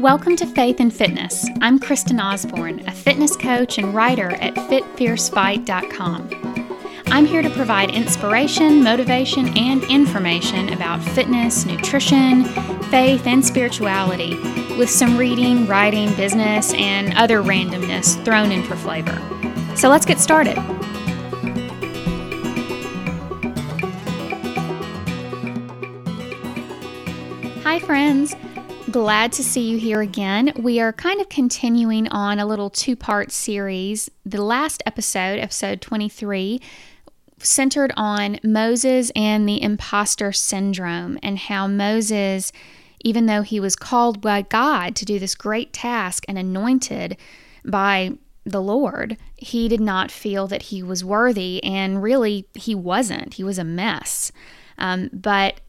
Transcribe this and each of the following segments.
Welcome to Faith and Fitness. I'm Kristen Osborne, a fitness coach and writer at fitfiercefight.com. I'm here to provide inspiration, motivation, and information about fitness, nutrition, faith, and spirituality, with some reading, writing, business, and other randomness thrown in for flavor. So let's get started. Hi, friends. Glad to see you here again. We are kind of continuing on a little two part series. The last episode, episode 23, centered on Moses and the imposter syndrome and how Moses, even though he was called by God to do this great task and anointed by the Lord, he did not feel that he was worthy. And really, he wasn't. He was a mess. Um, but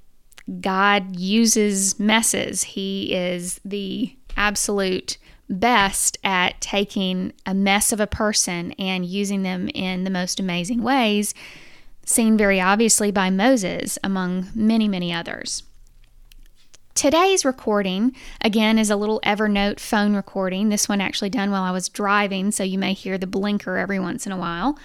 God uses messes. He is the absolute best at taking a mess of a person and using them in the most amazing ways, seen very obviously by Moses, among many, many others. Today's recording, again, is a little Evernote phone recording. This one actually done while I was driving, so you may hear the blinker every once in a while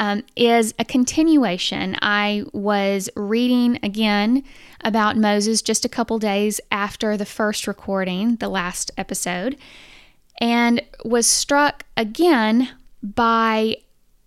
um, is a continuation. I was reading again about Moses just a couple days after the first recording, the last episode, and was struck again by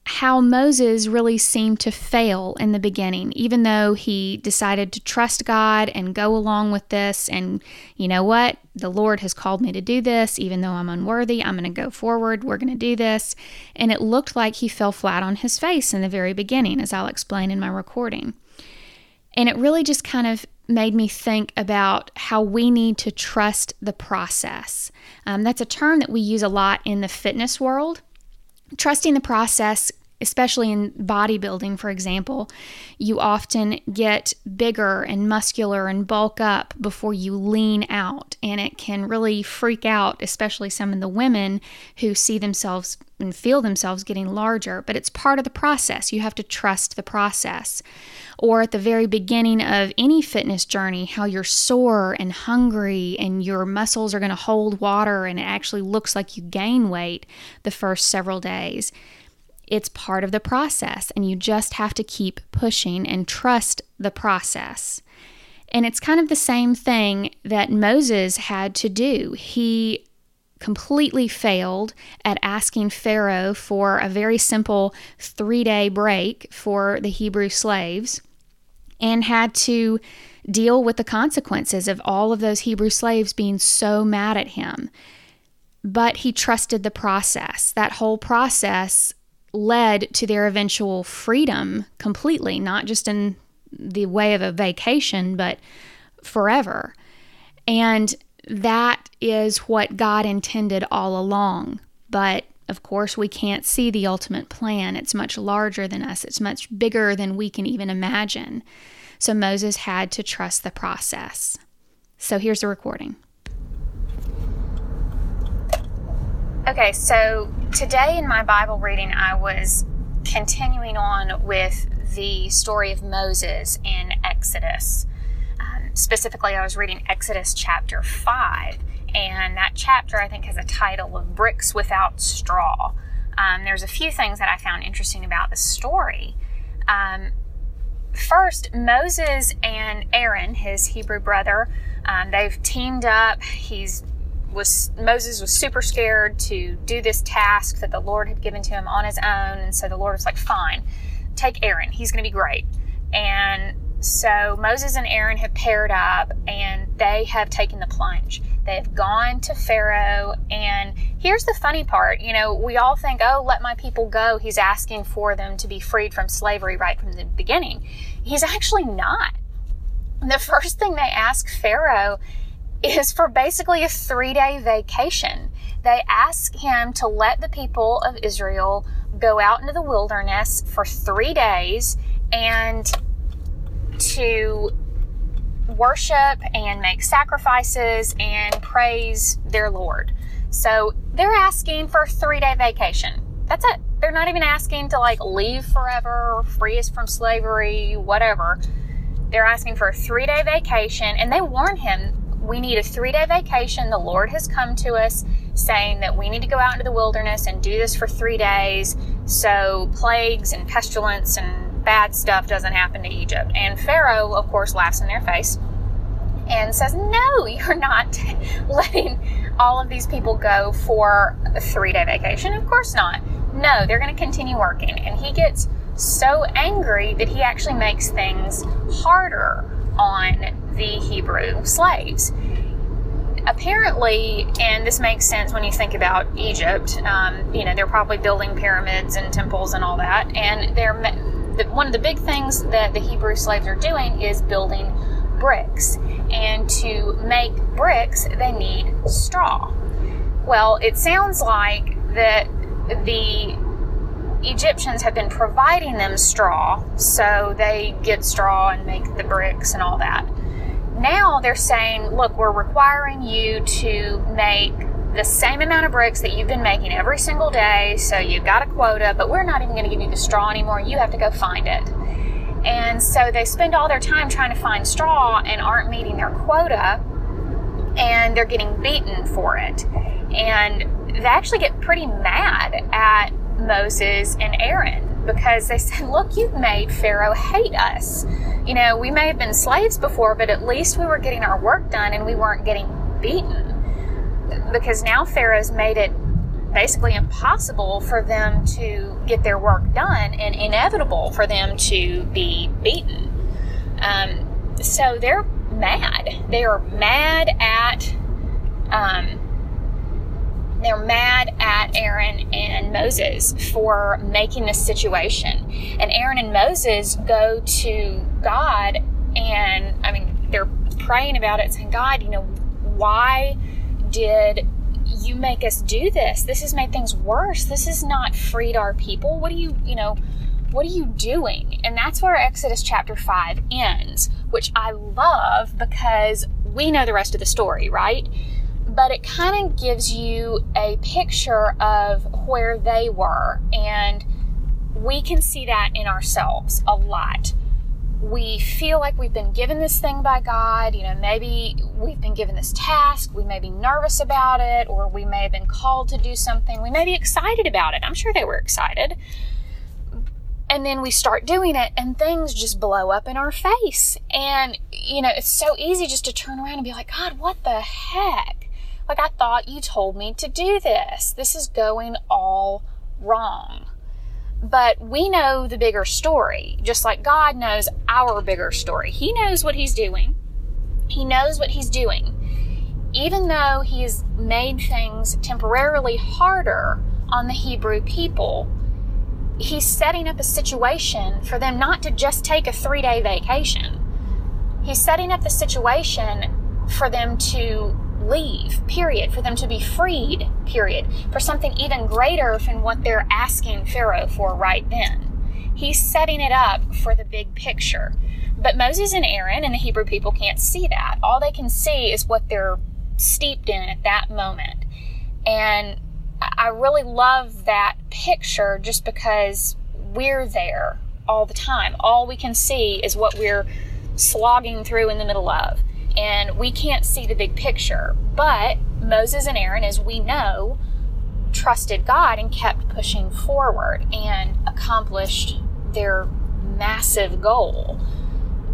how Moses really seemed to fail in the beginning, even though he decided to trust God and go along with this. And you know what? The Lord has called me to do this, even though I'm unworthy. I'm going to go forward. We're going to do this. And it looked like he fell flat on his face in the very beginning, as I'll explain in my recording. And it really just kind of made me think about how we need to trust the process. Um, that's a term that we use a lot in the fitness world trusting the process especially in bodybuilding, for example, you often get bigger and muscular and bulk up before you lean out. And it can really freak out, especially some of the women who see themselves and feel themselves getting larger. But it's part of the process. You have to trust the process. Or at the very beginning of any fitness journey, how you're sore and hungry and your muscles are going to hold water and it actually looks like you gain weight the first several days it's part of the process, and you just have to keep pushing and trust the process. And it's kind of the same thing that Moses had to do. He completely failed at asking Pharaoh for a very simple three day break for the Hebrew slaves and had to deal with the consequences of all of those Hebrew slaves being so mad at him. But he trusted the process. That whole process led to their eventual freedom completely, not just in the way of a vacation, but forever. And that is what God intended all along. But of course, we can't see the ultimate plan. It's much larger than us, it's much bigger than we can even imagine. So Moses had to trust the process. So here's the recording. Okay, so today in my Bible reading, I was continuing on with the story of Moses in Exodus. Um, specifically, I was reading Exodus chapter 5, and that chapter I think has a title of Bricks Without Straw. Um, there's a few things that I found interesting about the story. Um, first, Moses and Aaron, his Hebrew brother, um, they've teamed up. He's was Moses was super scared to do this task that the Lord had given to him on his own, and so the Lord was like, "Fine, take Aaron. He's going to be great." And so Moses and Aaron have paired up, and they have taken the plunge. They have gone to Pharaoh, and here's the funny part. You know, we all think, "Oh, let my people go." He's asking for them to be freed from slavery right from the beginning. He's actually not. The first thing they ask Pharaoh is for basically a three day vacation. They ask him to let the people of Israel go out into the wilderness for three days and to worship and make sacrifices and praise their Lord. So they're asking for a three day vacation. That's it. They're not even asking to like leave forever free us from slavery, whatever. They're asking for a three day vacation and they warn him we need a three day vacation. The Lord has come to us saying that we need to go out into the wilderness and do this for three days so plagues and pestilence and bad stuff doesn't happen to Egypt. And Pharaoh, of course, laughs in their face and says, No, you're not letting all of these people go for a three day vacation. Of course not. No, they're going to continue working. And he gets so angry that he actually makes things harder on the Hebrew slaves. Apparently, and this makes sense when you think about Egypt, um, you know, they're probably building pyramids and temples and all that. And they're one of the big things that the Hebrew slaves are doing is building bricks. And to make bricks, they need straw. Well, it sounds like that the Egyptians have been providing them straw, so they get straw and make the bricks and all that. Now they're saying, look, we're requiring you to make the same amount of bricks that you've been making every single day, so you've got a quota, but we're not even going to give you the straw anymore. You have to go find it. And so they spend all their time trying to find straw and aren't meeting their quota, and they're getting beaten for it. And they actually get pretty mad at Moses and Aaron because they said, Look, you've made Pharaoh hate us. You know, we may have been slaves before, but at least we were getting our work done and we weren't getting beaten. Because now Pharaoh's made it basically impossible for them to get their work done and inevitable for them to be beaten. Um, so they're mad. They are mad at um, they're mad at Aaron and Moses for making this situation. And Aaron and Moses go to God and, I mean, they're praying about it, saying, God, you know, why did you make us do this? This has made things worse. This has not freed our people. What are you, you know, what are you doing? And that's where Exodus chapter 5 ends, which I love because we know the rest of the story, right? But it kind of gives you a picture of where they were. And we can see that in ourselves a lot. We feel like we've been given this thing by God. You know, maybe we've been given this task. We may be nervous about it, or we may have been called to do something. We may be excited about it. I'm sure they were excited. And then we start doing it, and things just blow up in our face. And, you know, it's so easy just to turn around and be like, God, what the heck? Like, I thought you told me to do this. This is going all wrong. But we know the bigger story, just like God knows our bigger story. He knows what He's doing, He knows what He's doing. Even though He has made things temporarily harder on the Hebrew people, He's setting up a situation for them not to just take a three day vacation. He's setting up the situation for them to leave, period, for them to be freed, period, for something even greater than what they're asking Pharaoh for right then. He's setting it up for the big picture. But Moses and Aaron and the Hebrew people can't see that. All they can see is what they're steeped in at that moment. And I really love that picture just because we're there all the time. All we can see is what we're slogging through in the middle of and we can't see the big picture. But Moses and Aaron, as we know, trusted God and kept pushing forward and accomplished their massive goal.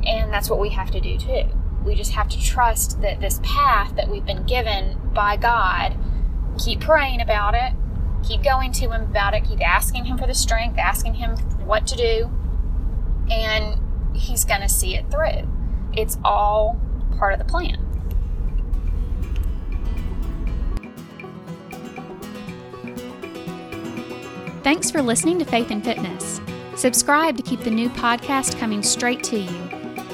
And that's what we have to do too. We just have to trust that this path that we've been given by God, keep praying about it, keep going to Him about it, keep asking Him for the strength, asking Him what to do, and He's going to see it through. It's all part of the plan. Thanks for listening to Faith and Fitness. Subscribe to keep the new podcast coming straight to you,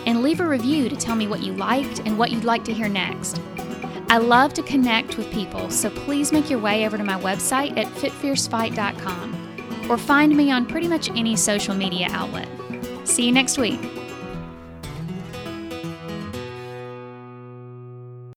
and leave a review to tell me what you liked and what you'd like to hear next. I love to connect with people, so please make your way over to my website at fitfiercefight.com or find me on pretty much any social media outlet. See you next week.